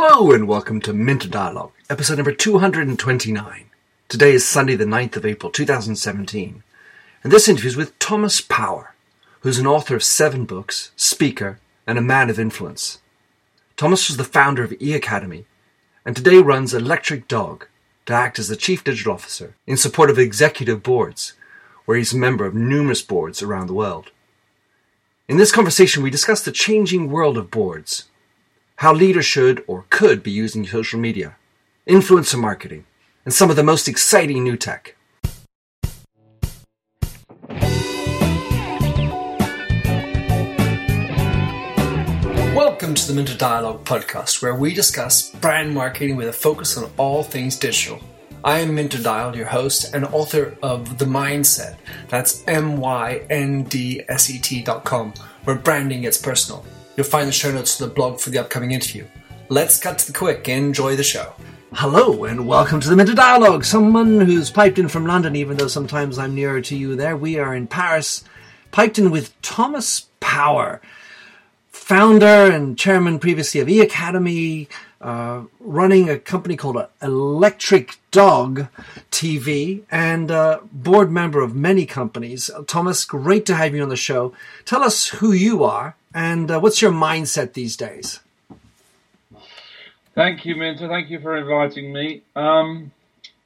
Hello and welcome to Minter Dialogue, episode number 229. Today is Sunday, the 9th of April, 2017, and this interview is with Thomas Power, who's an author of seven books, speaker, and a man of influence. Thomas was the founder of E Academy, and today runs Electric Dog to act as the chief digital officer in support of executive boards, where he's a member of numerous boards around the world. In this conversation, we discuss the changing world of boards, how leaders should or could be using social media, influencer marketing, and some of the most exciting new tech. Welcome to the Minter Dialogue podcast, where we discuss brand marketing with a focus on all things digital. I am Minter Dial, your host and author of The Myndset. That's M-Y-N-D-S-E-T dot com, where branding gets personal. You'll find the show notes to the blog for the upcoming interview. Let's cut to the quick. and Enjoy the show. Hello and welcome to the Minter Dialogue. Someone who's piped in from London, even though sometimes I'm nearer to you there. We are in Paris, piped in with Thomas Power, founder and chairman previously of E Academy, uh, running a company called Electric Dog TV, and board member of many companies. Thomas, great to have you on the show. Tell us who you are and uh, what's your mindset these days. Thank you, Minter. Thank you for inviting me. Um,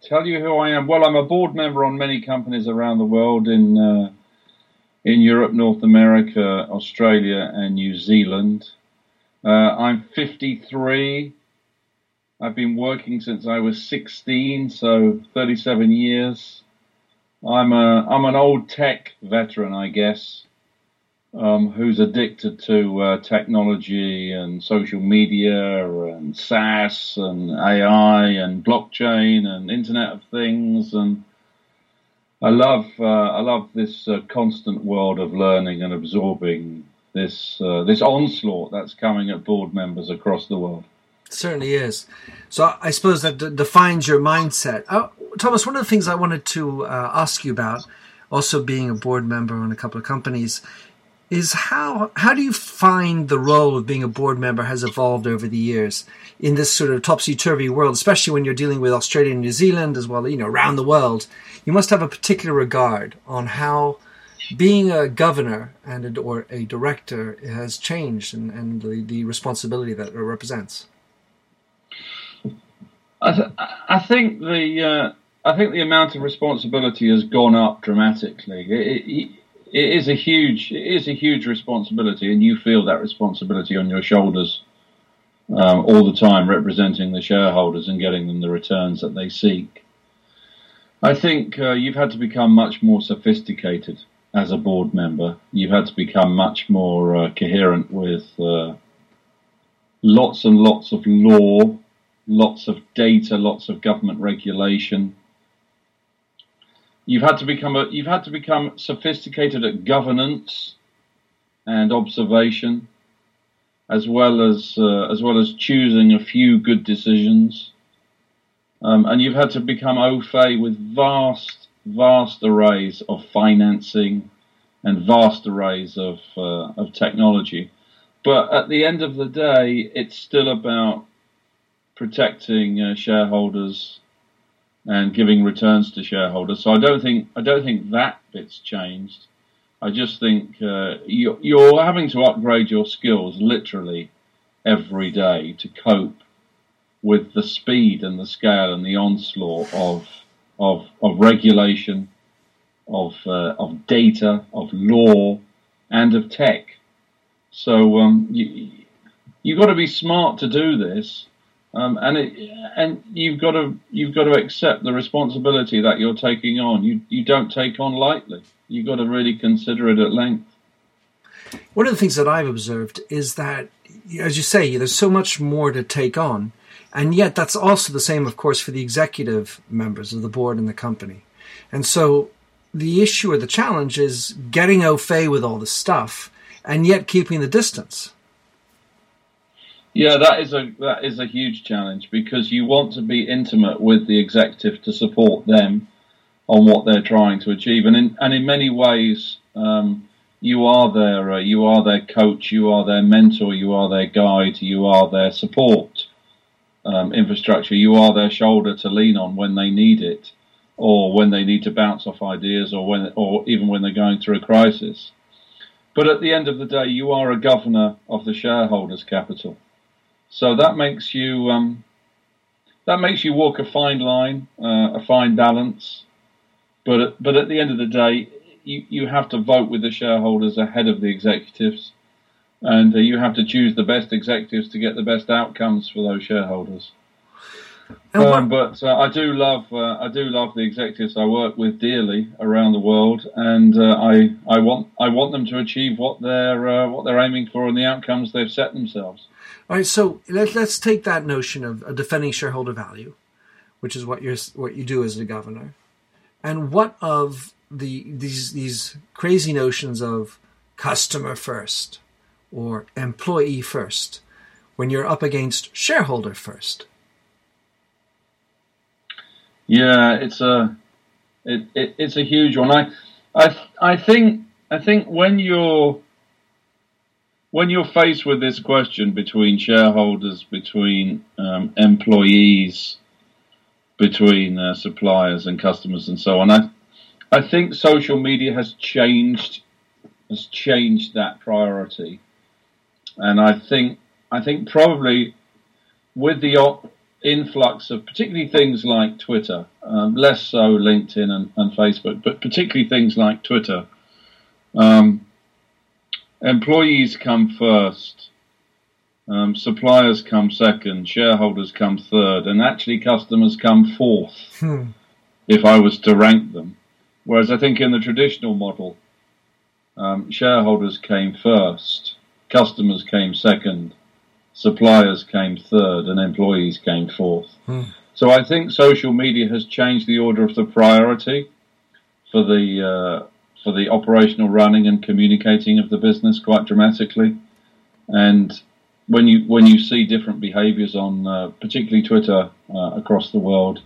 tell you who I am. Well, I'm a board member on many companies around the world in uh, in Europe, North America, Australia, and New Zealand. Uh, I'm 53. I've been working since I was 16, so 37 years. I'm a I'm an old tech veteran, I guess um, who's addicted to uh, technology and social media and SaaS and AI and blockchain and Internet of Things and I love uh, I love this uh, constant world of learning and absorbing this uh, this onslaught that's coming at board members across the world. It certainly is. So I suppose that d- defines your mindset. Uh, Thomas, one of the things I wanted to uh, ask you about, also being a board member on a couple of companies, is how how do you find the role of being a board member has evolved over the years in this sort of topsy turvy world, especially when you're dealing with Australia and New Zealand as well, you know, around the world. You must have a particular regard on how being a governor and a, or a director has changed and, and the, the responsibility that it represents. I, th- I think the uh, I think the amount of responsibility has gone up dramatically. It, it, it is a huge it is a huge responsibility, and you feel that responsibility on your shoulders um, all the time, representing the shareholders and getting them the returns that they seek. I think uh, you've had to become much more sophisticated as a board member. You've had to become much more uh, coherent with uh, lots and lots of law, lots of data, lots of government regulation you've had to become a, you've had to become sophisticated at governance and observation, as well as uh, as well as choosing a few good decisions. Um, and you've had to become au fait with vast vast arrays of financing and vast arrays of uh, of technology. But at the end of the day, it's still about protecting uh, shareholders and giving returns to shareholders. So I don't think I don't think that bit's changed. I just think uh, you're, you're having to upgrade your skills literally every day to cope with the speed and the scale and the onslaught of of of regulation, of uh, of data, of law, and of tech. So um, you you've got to be smart to do this, um, and it, and you've got to you've got to accept the responsibility that you're taking on. You you don't take on lightly. You've got to really consider it at length. One of the things that I've observed is that, as you say, there's so much more to take on, and yet that's also the same, of course, for the executive members of the board and the company. And so, the issue or the challenge is getting au fait with all the stuff, and yet keeping the distance. Yeah, that is a that is a huge challenge because you want to be intimate with the executive to support them on what they're trying to achieve, and in and in many ways, um, you are their uh, you are their coach, you are their mentor, you are their guide, you are their support. um, infrastructure. You are their shoulder to lean on when they need it, or when they need to bounce off ideas, or when, or even when they're going through a crisis. But at the end of the day, you are a governor of the shareholders' capital, so that makes you um, that makes you walk a fine line, uh, a fine balance. But but at the end of the day, you, you have to vote with the shareholders ahead of the executives, and uh, you have to choose the best executives to get the best outcomes for those shareholders. Um, but uh, I do love uh, I do love the executives I work with dearly around the world, and uh, I I want I want them to achieve what they're uh, what they're aiming for and the outcomes they've set themselves. All right, so let, us take that notion of defending shareholder value, which is what you what you do as a governor, and what of the these these crazy notions of customer first or employee first when you're up against shareholder first. Yeah, it's a it, it, it's a huge one. I I I think I think when you're when you're faced with this question between shareholders, between um, employees, between uh, suppliers and customers, and so on, I I think social media has changed has changed that priority, and I think I think probably with the op- influx of particularly things like Twitter, um, less so LinkedIn and, and, Facebook, but particularly things like Twitter. Um, employees come first, um, suppliers come second, shareholders come third, and actually customers come fourth. Hmm. If I was to rank them, Whereas I think in the traditional model, um, shareholders came first, customers came second, suppliers came third, and employees came fourth. Hmm. So I think social media has changed the order of the priority for the uh, for the operational running and communicating of the business quite dramatically. And when you when you see different behaviours on uh, particularly Twitter uh, across the world,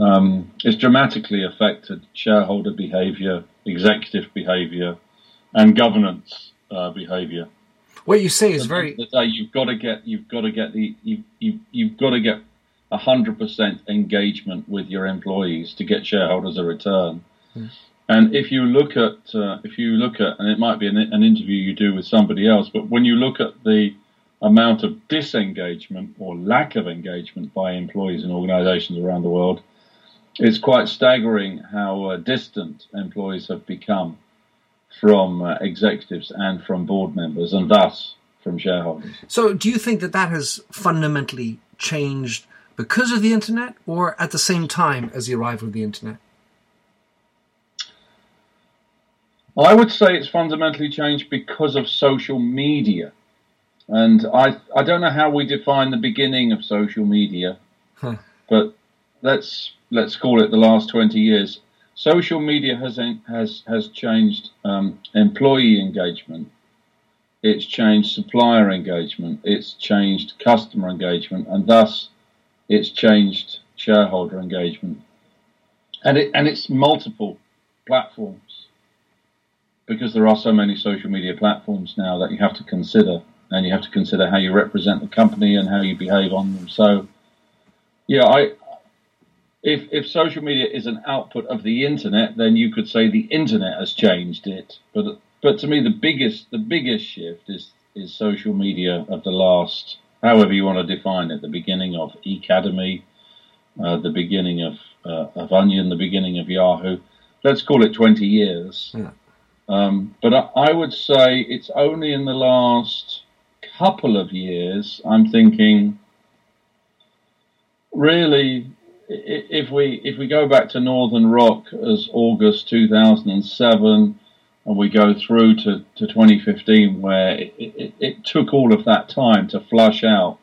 um, it's dramatically affected shareholder behaviour, executive behaviour, and governance uh, behaviour. What you say is very. Day, you've got to get you've got to get the you you you've got to get hundred percent engagement with your employees to get shareholders a return. Hmm. And if you look at uh, if you look at and it might be an, an interview you do with somebody else, but when you look at the amount of disengagement or lack of engagement by employees in organisations around the world, it's quite staggering how uh, distant employees have become from uh, executives and from board members, and thus from shareholders. So, do you think that that has fundamentally changed because of the internet, or at the same time as the arrival of the internet? I would say it's fundamentally changed because of social media. And I, I don't know how we define the beginning of social media, huh. but let's let's call it the last 20 years, social media has has has changed um, employee engagement. It's changed supplier engagement. It's changed customer engagement, and thus it's changed shareholder engagement. And it and it's multiple platforms because there are so many social media platforms now that you have to consider, and you have to consider how you represent the company and how you behave on them. So, yeah, I if if social media is an output of the internet, then you could say the internet has changed it. But but to me, the biggest the biggest shift is is social media of the last, however you want to define it, the beginning of Ecademy, uh, the beginning of uh, of Onion, the beginning of Yahoo. Let's call it twenty years. Yeah. Um, but I, I would say it's only in the last couple of years I'm thinking really if we if we go back to Northern Rock as August 2007, and we go through to, to 2015, where it, it, it, took all of that time to flush out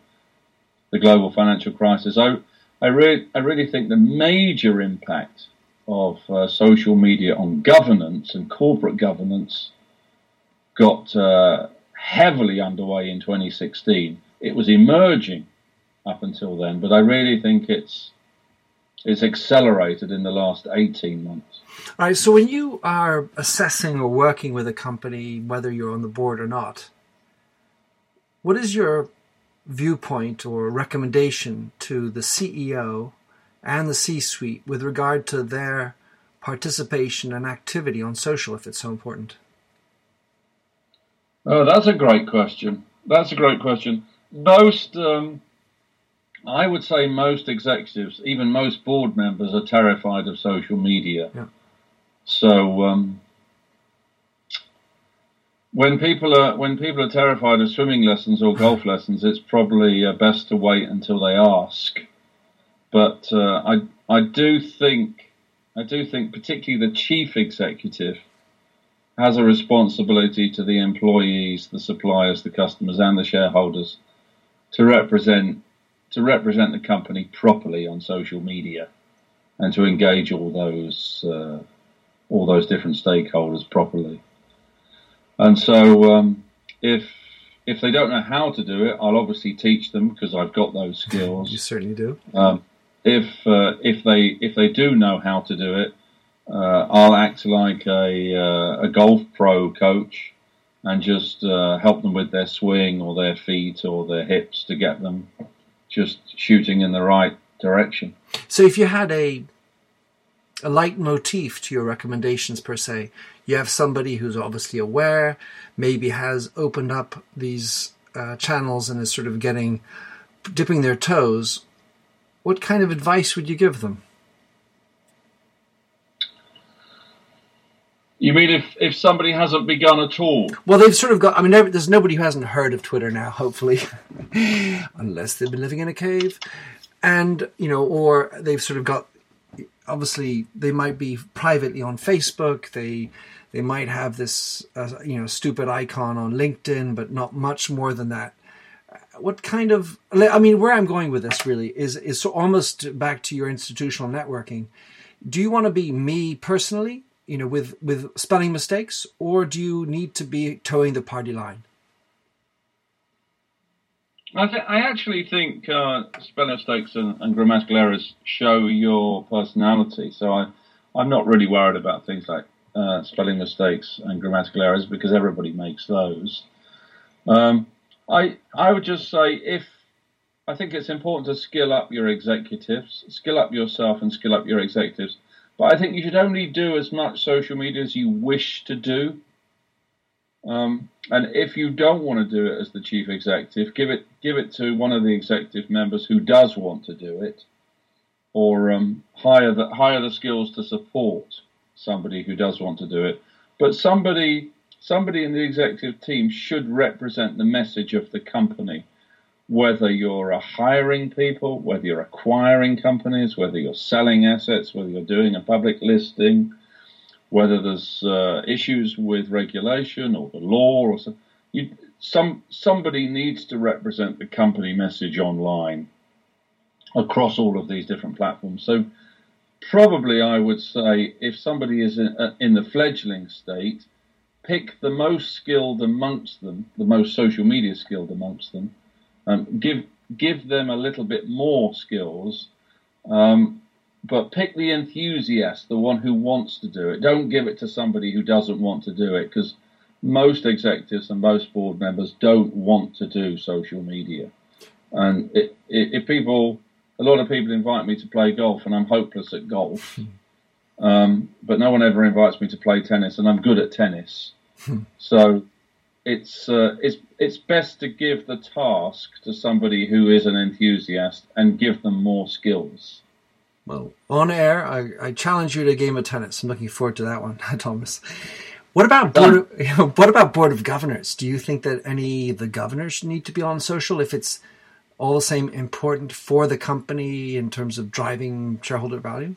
the global financial crisis, I I really I really think the major impact of uh, social media on governance and corporate governance got uh, heavily underway in 2016. It was emerging up until then, but I really think it's it's accelerated in the last 18 months. All right. So when you are assessing or working with a company, whether you're on the board or not, what is your viewpoint or recommendation to the CEO and the C suite with regard to their participation and activity on social if it's so important? Oh, that's a great question. That's a great question. Most, um, I would say, most executives, even most board members, are terrified of social media. Yeah. So um, when people are when people are terrified of swimming lessons or golf lessons, it's probably uh, best to wait until they ask. But uh, I I do think I do think particularly the chief executive has a responsibility to the employees, the suppliers, the customers, and the shareholders to represent to represent the company properly on social media and to engage all those uh, all those different stakeholders properly. And so, um, if if they don't know how to do it, I'll obviously teach them because I've got those skills. you certainly do. Um, if uh, if they if they do know how to do it, uh, I'll act like a, uh, a golf pro coach and just uh, help them with their swing or their feet or their hips to get them just shooting in the right direction. So if you had a a leitmotif to your recommendations per se, you have somebody who's obviously aware, maybe has opened up these uh, channels and is sort of getting dipping their toes. What kind of advice would you give them? You mean if, if somebody hasn't begun at all? Well, they've sort of got. I mean, there's nobody who hasn't heard of Twitter now, hopefully, unless they've been living in a cave, and you know, or they've sort of got. Obviously, they might be privately on Facebook. They they might have this uh, you know stupid icon on LinkedIn, but not much more than that. What kind of? I mean, where I'm going with this really is is so almost back to your institutional networking. Do you want to be me personally? you know, with with spelling mistakes, or do you need to be toeing the party line? I, th- I actually think uh, spelling mistakes and, and, grammatical errors show your personality. So I, I'm not really worried about things like uh, spelling mistakes and grammatical errors because everybody makes those. Um, I I would just say if I think it's important to skill up your executives, skill up yourself, and skill up your executives but I think you should only do as much social media as you wish to do. Um, and if you don't want to do it as the chief executive, give it give it to one of the executive members who does want to do it, or um, hire the hire the skills to support somebody who does want to do it. But somebody somebody in the executive team should represent the message of the company whether you're hiring people, whether you're acquiring companies, whether you're selling assets, whether you're doing a public listing, whether there's uh, issues with regulation or the law or so, you, some somebody needs to represent the company message online across all of these different platforms. So probably I would say if somebody is in, uh, in the fledgling state, pick the most skilled amongst them, the most social media skilled amongst them, um, give give them a little bit more skills, um, but pick the enthusiast, the one who wants to do it. Don't give it to somebody who doesn't want to do it, because most executives and most board members don't want to do social media. And it, it, if people, a lot of people invite me to play golf, and I'm hopeless at golf. Um, but no one ever invites me to play tennis, and I'm good at tennis. Hmm. so it's uh, it's it's best to give the task to somebody who is an enthusiast and give them more skills. Well, on air, I, I challenge you to a game of tennis. I'm looking forward to that one, Thomas. What about board? What about board of governors? Do you think that any of the governors need to be on social if it's all the same important for the company in terms of driving shareholder value?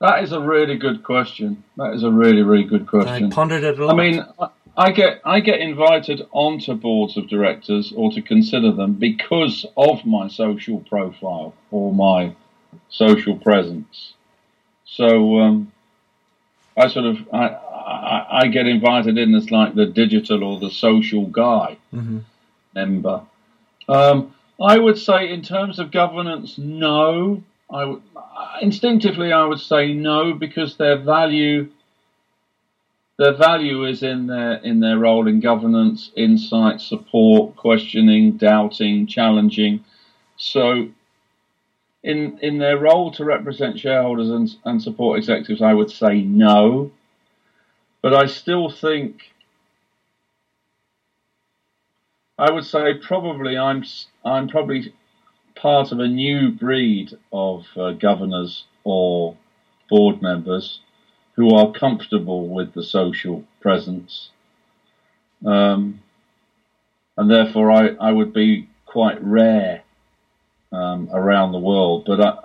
That is a really good question. That is a really, really good question. I pondered it a lot. I mean, I get I get invited onto boards of directors or to consider them because of my social profile or my social presence. So um, I sort of I, I, I get invited in as like the digital or the social guy mm-hmm. member. Um, I would say in terms of governance, no. I w- instinctively I would say no because their value their value is in their in their role in governance, insight, support, questioning, doubting, challenging. So, in in their role to represent shareholders and, and support executives, I would say no. But I still think I would say probably I'm I'm probably part of a new breed of uh, governors or board members who are comfortable with the social presence. Um, and therefore, I, I would be quite rare um, around the world. But I,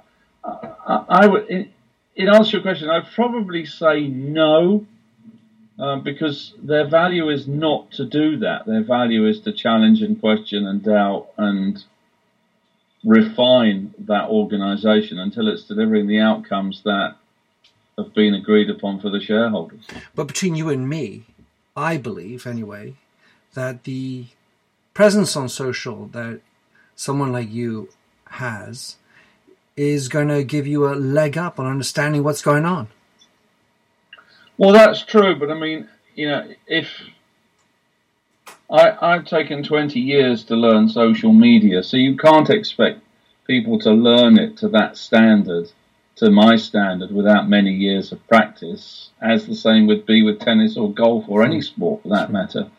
I, I would, in, in, answer to your question, I'd probably say no, um, because their value is not to do that. Their value is to challenge and question and doubt and refine that organization until it's delivering the outcomes that have been agreed upon for the shareholders. But between you and me, I believe, anyway, that the presence on social that someone like you has is going to give you a leg up on understanding what's going on. Well, that's true, but I mean, you know, if I, I've taken 20 years to learn social media, so you can't expect people to learn it to that standard to my standard without many years of practice, as the same would be with tennis or golf or any sport for that matter.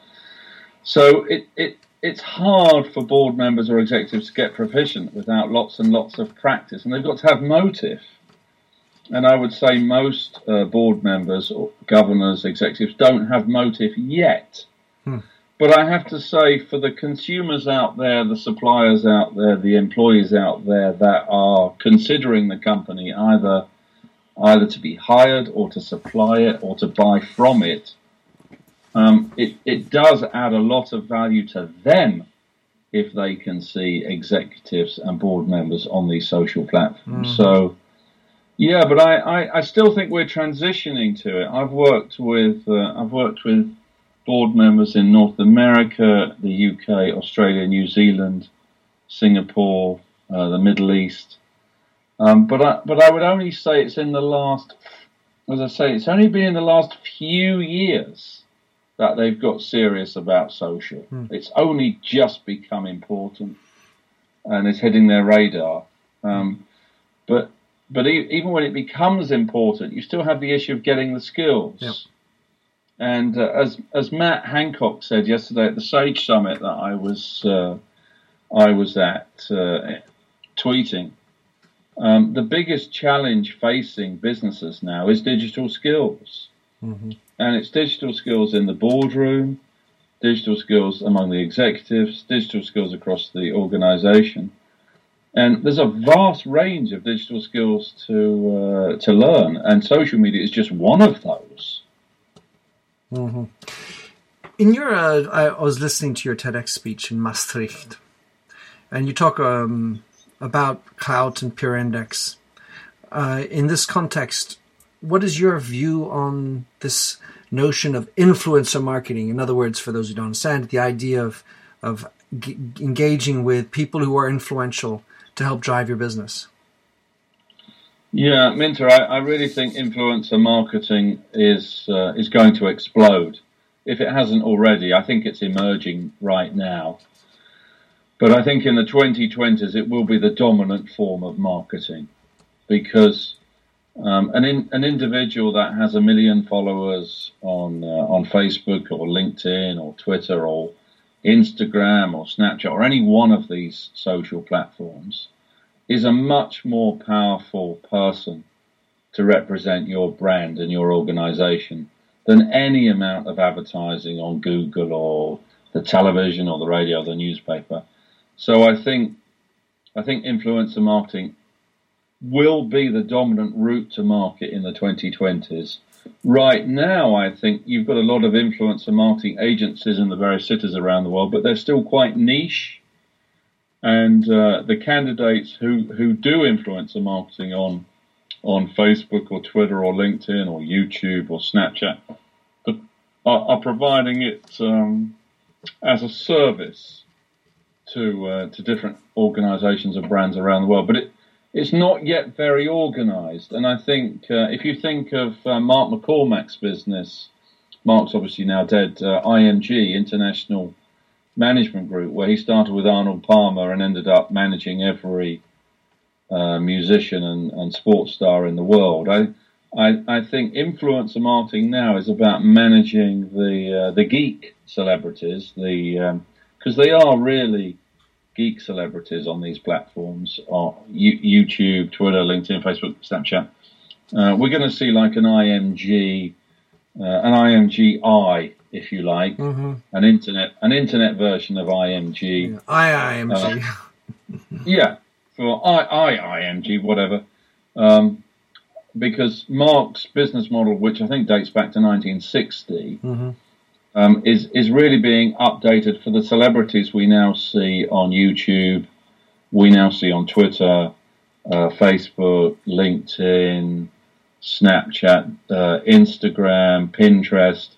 So it, it it's hard for board members or executives to get proficient without lots and lots of practice, and they've got to have motive. And I would say most uh, board members or governors, executives don't have motive yet. Hmm. But I have to say, for the consumers out there, the suppliers out there, the employees out there that are considering the company either either to be hired or to supply it or to buy from it, um, it, it does add a lot of value to them if they can see executives and board members on these social platforms. Mm. So, yeah, but I, I, I, still think we're transitioning to it. I've worked with uh, I've worked with board members in North America, the UK, Australia, New Zealand, Singapore, uh, the Middle East. Um, but I, but I would only say it's in the last, as I say, it's only been in the last few years that they've got serious about social. Hmm. It's only just become important, and it's hitting their radar. Um, but but e- even when it becomes important, you still have the issue of getting the skills. Yep. And uh, as as Matt Hancock said yesterday at the Sage Summit that I was uh, I was at uh, tweeting, um, the biggest challenge facing businesses now is digital skills, mm-hmm. and it's digital skills in the boardroom, digital skills among the executives, digital skills across the organisation. And there's a vast range of digital skills to uh, to learn, and social media is just one of those. Mm-hmm. In your, uh, I was listening to your TEDx speech in Maastricht, and you talk um, about Klout and PeerIndex. Uh, in this context, what is your view on this notion of influencer marketing? In other words, for those who don't understand, the idea of of g- engaging with people who are influential to help drive your business. Yeah, Minter, I, I really think influencer marketing is uh, is going to explode. If it hasn't already, I think it's emerging right now. But I think in the 2020s, it will be the dominant form of marketing because um, an, in, an individual that has a million followers on uh, on Facebook or LinkedIn or Twitter or Instagram or Snapchat or any one of these social platforms is a much more powerful person to represent your brand and your organization than any amount of advertising on Google or the television or the radio or the newspaper. So I think I think influencer marketing will be the dominant route to market in the 2020s. Right now, I think you've got a lot of influencer marketing agencies in the various cities around the world, but they're still quite niche and uh, the candidates who, who do influencer marketing on on Facebook or Twitter or LinkedIn or YouTube or Snapchat, are, are providing it um, as a service to uh, to different organisations and brands around the world. But it it's not yet very organised, and I think uh, if you think of uh, Mark McCormack's business, Mark's obviously now dead, uh, IMG, International Management Group, where he started with Arnold Palmer and ended up managing every uh, musician and, and sports star in the world. I, I, I think influencer marketing now is about managing the uh, the geek celebrities, the because um, they are really geek celebrities on these platforms, on YouTube, Twitter, LinkedIn, Facebook, Snapchat. Uh, we're going to see like an IMG, uh, an IMGI, if you like, mm-hmm. an internet, an internet version of IMG. Yeah. IIMG. Uh, yeah, for I, IIMG, whatever. Um, because Mark's business model, which I think dates back to 1960, mm-hmm. um, is is really being updated for the celebrities we now see on YouTube, we now see on Twitter, uh, Facebook, LinkedIn, Snapchat, uh, Instagram, Pinterest.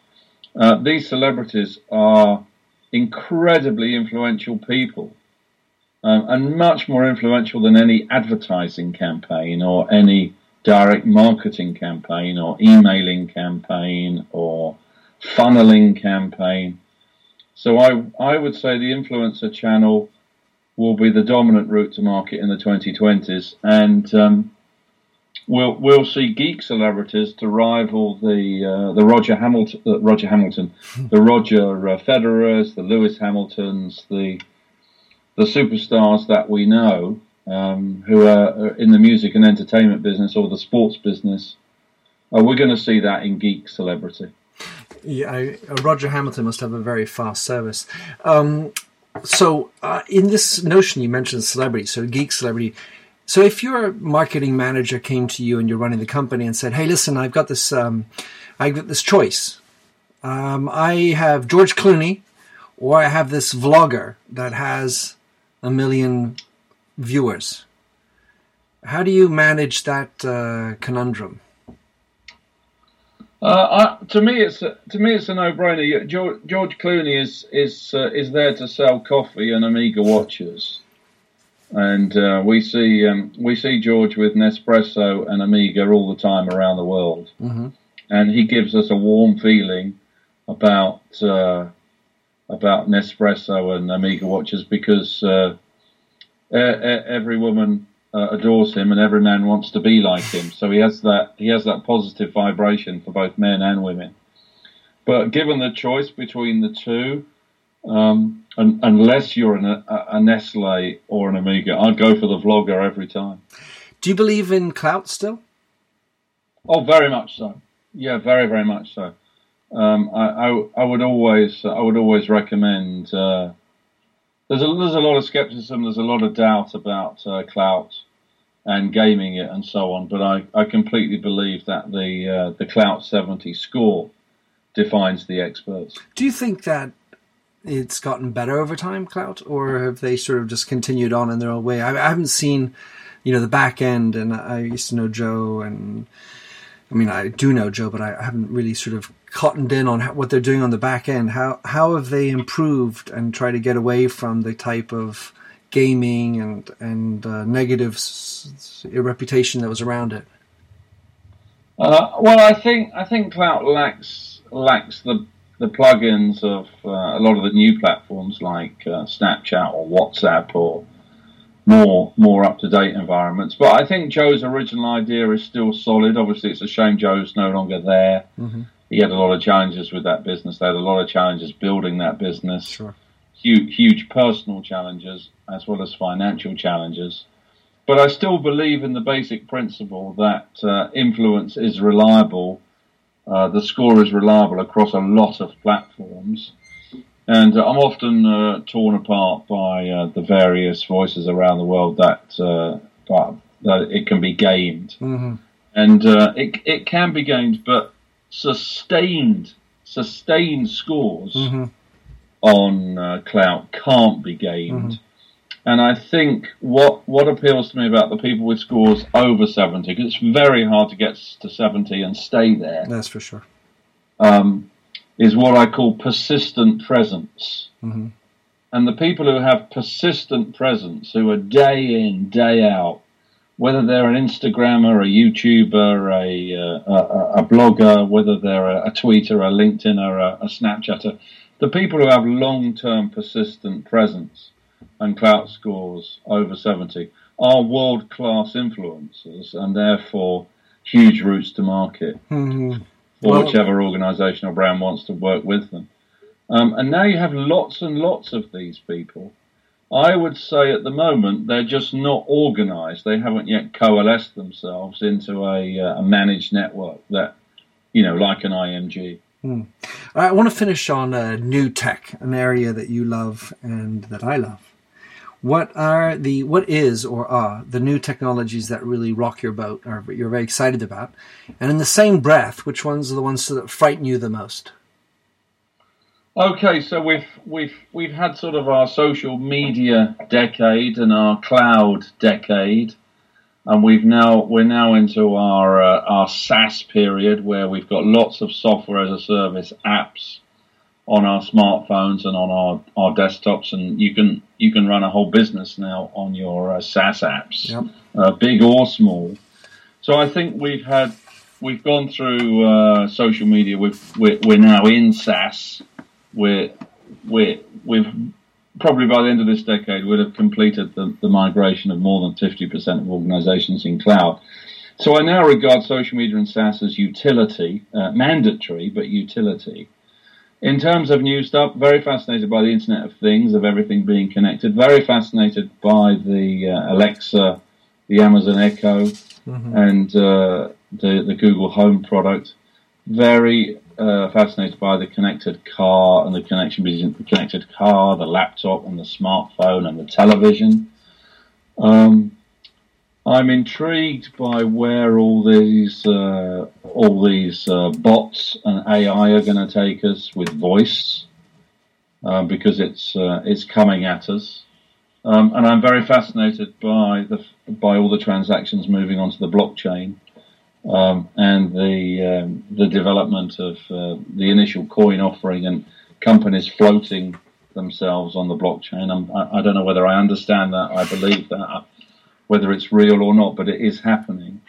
Uh, these celebrities are incredibly influential people. Um, and much more influential than any advertising campaign or any direct marketing campaign or emailing campaign or funneling campaign. So I, I would say the influencer channel will be the dominant route to market in the 2020s, and um, we'll we'll see geek celebrities to rival the uh, the Roger Hamilton, uh, Roger Hamilton, the Roger uh, Federers, the Lewis Hamiltons, the the superstars that we know, um, who are in the music and entertainment business or the sports business, uh, we're going to see that in geek celebrity. Yeah, uh, Roger Hamilton must have a very fast service. Um, so, uh, in this notion, you mentioned celebrity, so geek celebrity. So, if your marketing manager came to you and you're running the company and said, "Hey, listen, I've got this, um, I've got this choice. Um, I have George Clooney, or I have this vlogger that has a million viewers. How do you manage that uh, conundrum? Uh, I, to me, it's to me it's a no-brainer. George, George Clooney is is uh, is there to sell coffee and Omega watches, and uh, we see um, we see George with Nespresso and Omega all the time around the world, mm-hmm. and he gives us a warm feeling about uh, about Nespresso and Omega watches because uh, every woman uh, adores him and every man wants to be like him. So he has that he has that positive vibration for both men and women. But given the choice between the two, um, un- unless you're an, a, a Nestle or an Omega, I'd go for the vlogger every time. Do you believe in Klout still? Oh, very much so. Yeah, very very much so. Um, I, I, I would always I would always recommend. Uh, there's a there's a lot of skepticism. There's a lot of doubt about uh, Klout and gaming it and so on. But I, I completely believe that the uh, the Klout 70 score defines the experts. Do you think that it's gotten better over time, Klout, or have they sort of just continued on in their own way? I, I haven't seen, you know, the back end, and I used to know Joe, and I mean, I do know Joe, but I haven't really sort of cottoned in on what they're doing on the back end. How how have they improved and try to get away from the type of gaming and and uh, negative reputation that was around it? Uh, well, I think I think Klout lacks lacks the the plugins of uh, a lot of the new platforms like uh, Snapchat or WhatsApp or more more up to date environments. But I think Joe's original idea is still solid. Obviously, it's a shame Joe's no longer there. Mm-hmm he had a lot of challenges with that business. They had a lot of challenges building that business. Sure. Huge, huge personal challenges as well as financial challenges. But I still believe in the basic principle that uh, influence is reliable. Uh, the score is reliable across a lot of platforms. And uh, I'm often uh, torn apart by uh, the various voices around the world that, uh, that it can be gamed. Mm-hmm. And it, it can be gamed, but sustained sustained scores mm-hmm. on uh, Klout can't be gamed. Mm-hmm. And I think what what appeals to me about the people with scores over seventy, because it's very hard to get to seventy and stay there. That's for sure. Um, is what I call persistent presence. Mm-hmm. And the people who have persistent presence, who are day in, day out, whether they're an Instagrammer, a YouTuber, a, uh, a, a, blogger, whether they're a, a tweeter, a LinkedIn, or a, a Snapchatter, the people who have long-term persistent presence and Klout scores over 70 are world-class influencers and therefore huge routes to market mm-hmm. for well, whichever organization or brand wants to work with them. Um, and now you have lots and lots of these people I would say at the moment they're just not organised. They haven't yet coalesced themselves into a, uh, a, managed network that, you know, like an IMG. Hmm. I want to finish on uh, new tech, an area that you love and that I love. What are the what is or are the new technologies that really rock your boat or you're very excited about? And in the same breath, which ones are the ones that frighten you the most? Okay, so we've we've we've had sort of our social media decade and our cloud decade, and we've now we're now into our uh, our SaaS period where we've got lots of software as a service apps on our smartphones and on our, our desktops, and you can you can run a whole business now on your uh, SaaS apps, yep. uh, big or small. So I think we've had we've gone through uh, social media. We've, we're, we're now in SaaS we're, we're, we've probably by the end of this decade we'd have completed the, the migration of more than 50% of organizations in cloud. So I now regard social media and SaaS as utility, uh, mandatory, but utility. In terms of new stuff, very fascinated by the Internet of Things, of everything being connected. Very fascinated by the uh, Alexa, the Amazon Echo, mm-hmm. and uh, the, the Google Home product. Very uh, fascinated by the connected car and the connection between the connected car, the laptop, and the smartphone and the television. Um, I'm intrigued by where all these uh, all these uh, bots and AI are going to take us with voice, uh, because it's uh, it's coming at us. Um, and I'm very fascinated by the by all the transactions moving onto the blockchain um, and the um, the development of uh, the initial coin offering and companies floating themselves on the blockchain. I, I don't know whether I understand that. I believe that, whether it's real or not, but it is happening.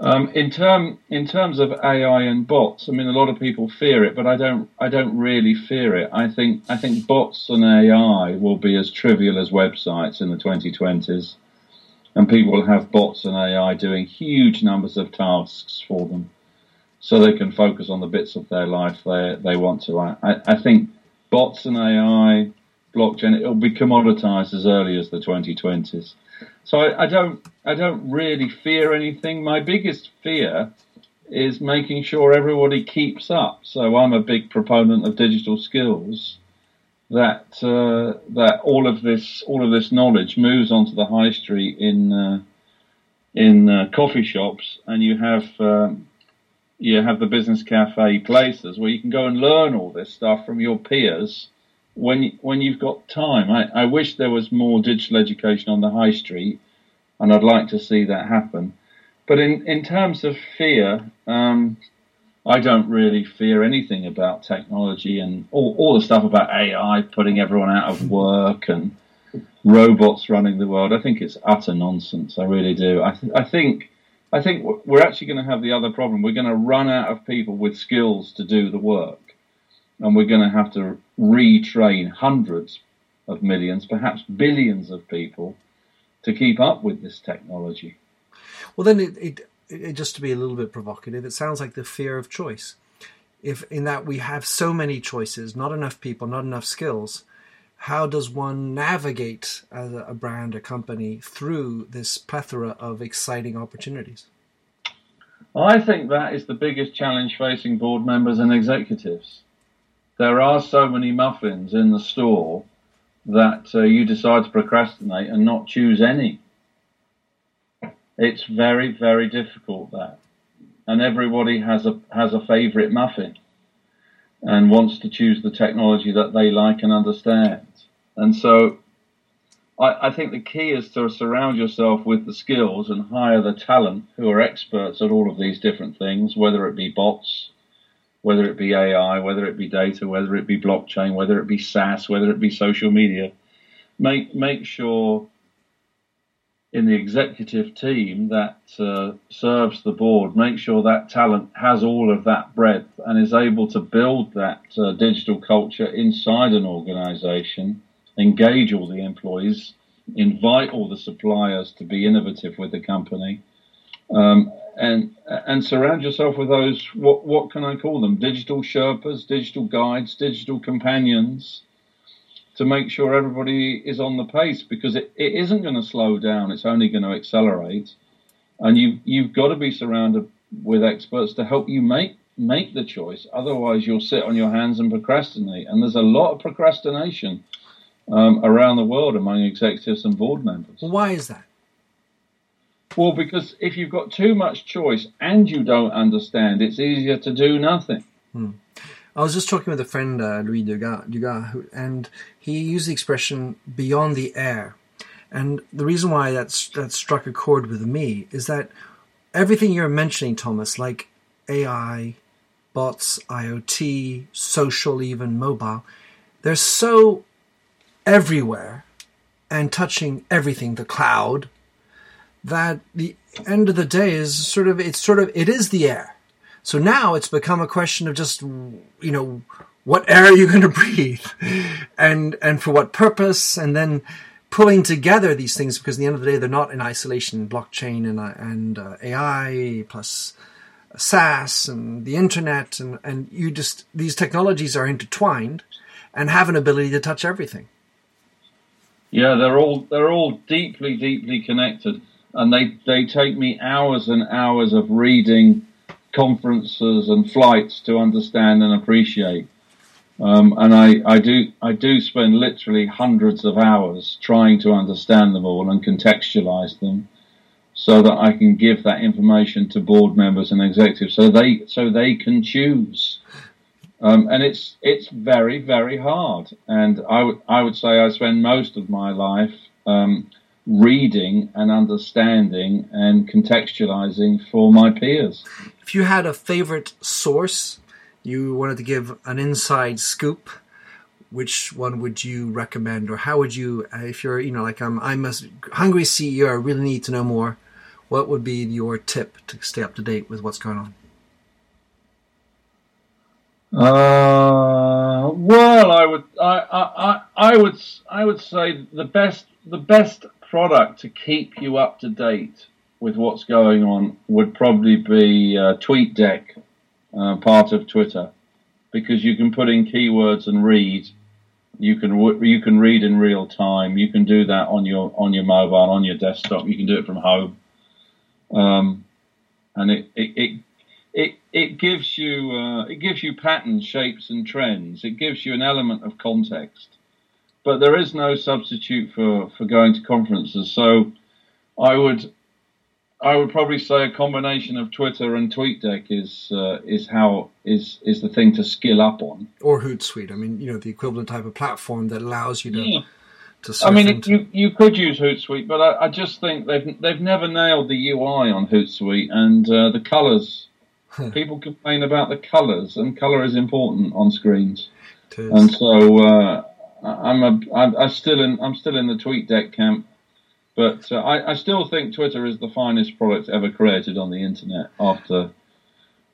Um, in term in terms of AI and bots, I mean, a lot of people fear it, but I don't. I don't really fear it. I think I think bots and AI will be as trivial as websites in the 2020s and people will have bots and AI doing huge numbers of tasks for them, so they can focus on the bits of their life they they want to. I, I think bots and AI, blockchain, it'll be commoditized as early as the 2020s. So I, I don't I don't really fear anything. My biggest fear is making sure everybody keeps up. So I'm a big proponent of digital skills that uh, that all of this all of this knowledge moves onto the high street in uh, in uh, coffee shops, and you have um, you have the business cafe places where you can go and learn all this stuff from your peers when when you've got time. I, I wish there was more digital education on the high street, and I'd like to see that happen. But in in terms of fear. Um, I don't really fear anything about technology and all, all the stuff about AI putting everyone out of work and robots running the world. I think it's utter nonsense. I really do. I, th- I think I think we're actually going to have the other problem. We're going to run out of people with skills to do the work, and we're going to have to retrain hundreds of millions, perhaps billions of people to keep up with this technology. Well, then it, it it, just to be a little bit provocative, it sounds like the fear of choice. If in that we have so many choices, not enough people, not enough skills, how does one navigate as a brand, a company through this plethora of exciting opportunities? I think that is the biggest challenge facing board members and executives. There are so many muffins in the store that uh, you decide to procrastinate and not choose any. It's very, very difficult that, and everybody has a has a favourite muffin, and wants to choose the technology that they like and understand. And so, I, I think the key is to surround yourself with the skills and hire the talent who are experts at all of these different things, whether it be bots, whether it be AI, whether it be data, whether it be blockchain, whether it be SaaS, whether it be social media. Make make sure in the executive team that uh, serves the board, make sure that talent has all of that breadth and is able to build that uh, digital culture inside an organization, engage all the employees, invite all the suppliers to be innovative with the company, um, and and surround yourself with those what what can I call them? Digital Sherpas, digital guides, digital companions to make sure everybody is on the pace because it, it isn't going to slow down. It's only going to accelerate. And you, you've got to be surrounded with experts to help you make, make the choice. Otherwise, you'll sit on your hands and procrastinate. And there's a lot of procrastination um, around the world among executives and board members. Why is that? Well, because if you've got too much choice and you don't understand, it's easier to do nothing. Hmm. I was just talking with a friend, uh, Louis Degas, and he used the expression "beyond the air." And the reason why that's that struck a chord with me is that everything you're mentioning, Thomas, like AI, bots, IoT, social, even mobile, they're so everywhere and touching everything, the cloud, that the end of the day is sort of it's sort of it is the air so now it's become a question of just, you know, what air are you going to breathe and, and for what purpose? And then pulling together these things because at the end of the day, they're not in isolation. Blockchain and, and uh, AI plus SaaS and the internet and, and you just, these technologies are intertwined and have an ability to touch everything. Yeah, they're all, they're all deeply, deeply connected and they, they take me hours and hours of reading, conferences and flights to understand and appreciate. Um, and I, I do I do spend literally hundreds of hours trying to understand them all and contextualize them, so that I can give that information to board members and executives, so they so they can choose. Um, and it's it's very very hard. And I would I would say I spend most of my life um, reading and understanding and contextualizing for my peers. If you had a favorite source, you wanted to give an inside scoop, which one would you recommend, or how would you, uh, if you're, you know, like I'm, I'm a hungry CEO, I really need to know more. What would be your tip to stay up to date with what's going on? Uh, well, I would, I, I, I would, I would say the best, the best product to keep you up to date with what's going on would probably be uh, TweetDeck, uh, part of Twitter, because you can put in keywords and read. You can you can read in real time. You can do that on your on your mobile, on your desktop. You can do it from home, um, and it it, it it it gives you uh, it gives you patterns, shapes, and trends. It gives you an element of context, but there is no substitute for for going to conferences. So, I would I would probably say a combination of Twitter and TweetDeck is uh, is how is is the thing to skill up on. Or Hootsuite. I mean, you know, the equivalent type of platform that allows you to. Yeah. I mean, into... you you could use Hootsuite, but I, I, just think they've they've never nailed the UI on Hootsuite and uh, the colors. People complain about the colors, and color is important on screens. And so uh, I'm a I'm, I'm still in I'm still in the TweetDeck camp but uh, I, I, still think Twitter is the finest product ever created on the internet after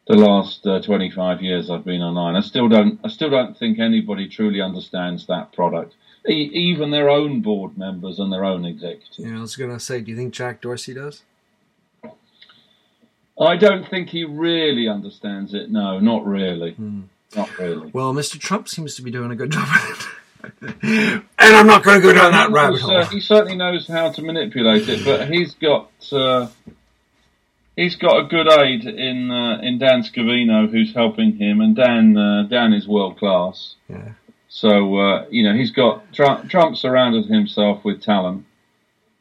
the last uh, 25 years I've been online. I still don't I still don't think anybody truly understands that product. E- even their own board members and their own executives. Yeah, I was going to say, do you think Jack Dorsey does? I don't think he really understands it. No, not really. Hmm. Not really. Well, Mr. Trump seems to be doing a good job and I'm not going to go down that rabbit hole. Uh, he certainly knows how to manipulate it, but he's got uh, he's got a good aide in uh, in Dan Scavino who's helping him, and Dan uh, Dan is world class. Yeah. So uh, you know he's got Trump, Trump, surrounded himself with talent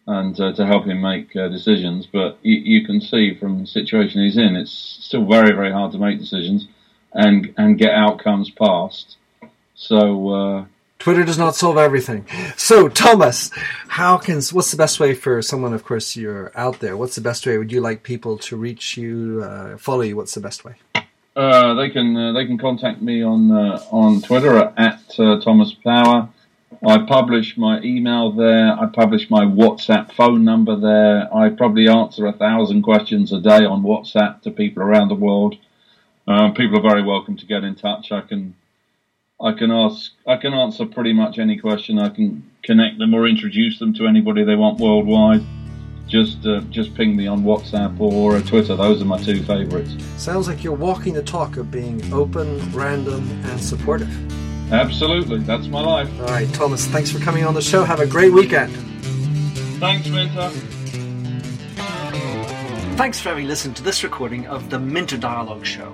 and uh, to help him make decisions, but you, you, can see from the situation he's in, it's still very very hard to make decisions and and get outcomes passed. So Twitter does not solve everything. So, Thomas, how can what's the best way for someone? Of course, you're out there. What's the best way? Would you like people to reach you, uh, follow you? What's the best way? Uh, they can uh, they can contact me on uh, on Twitter at, uh, Thomas Power. I publish my email there. I publish my WhatsApp phone number there. I probably answer a thousand questions a day on WhatsApp to people around the world. Um, people are very welcome to get in touch. I can, I can ask, I can answer pretty much any question. I can connect them or introduce them to anybody they want worldwide. Just, uh, just ping me on WhatsApp or Twitter. Those are my two favourites. Sounds like you're walking the talk of being open, random, and supportive. Absolutely, that's my life. All right, Thomas. Thanks for coming on the show. Have a great weekend. Thanks, Minter. Thanks for having listened to this recording of the Minter Dialogue Show.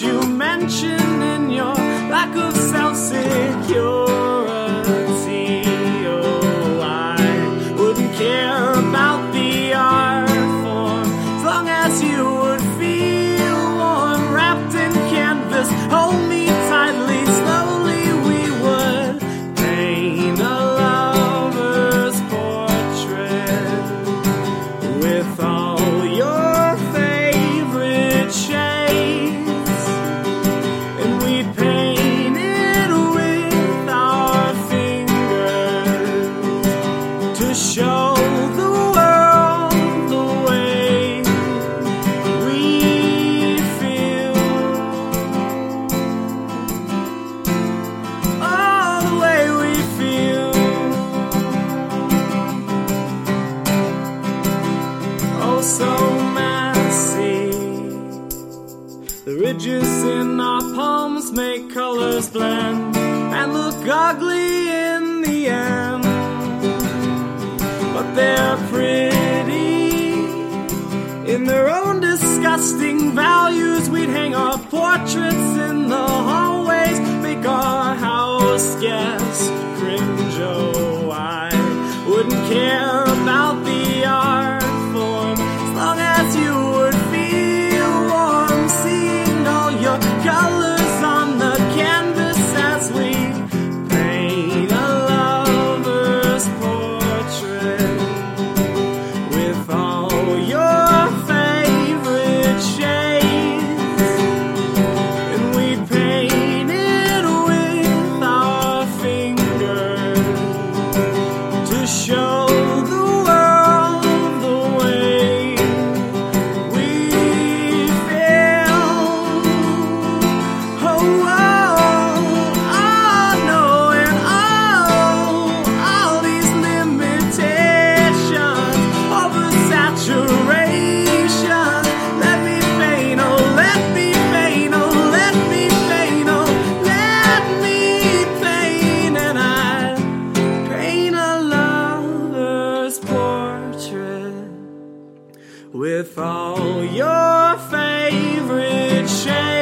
you mention in your lack of self security. Disgusting values. We'd hang our portraits with all your favorite shades.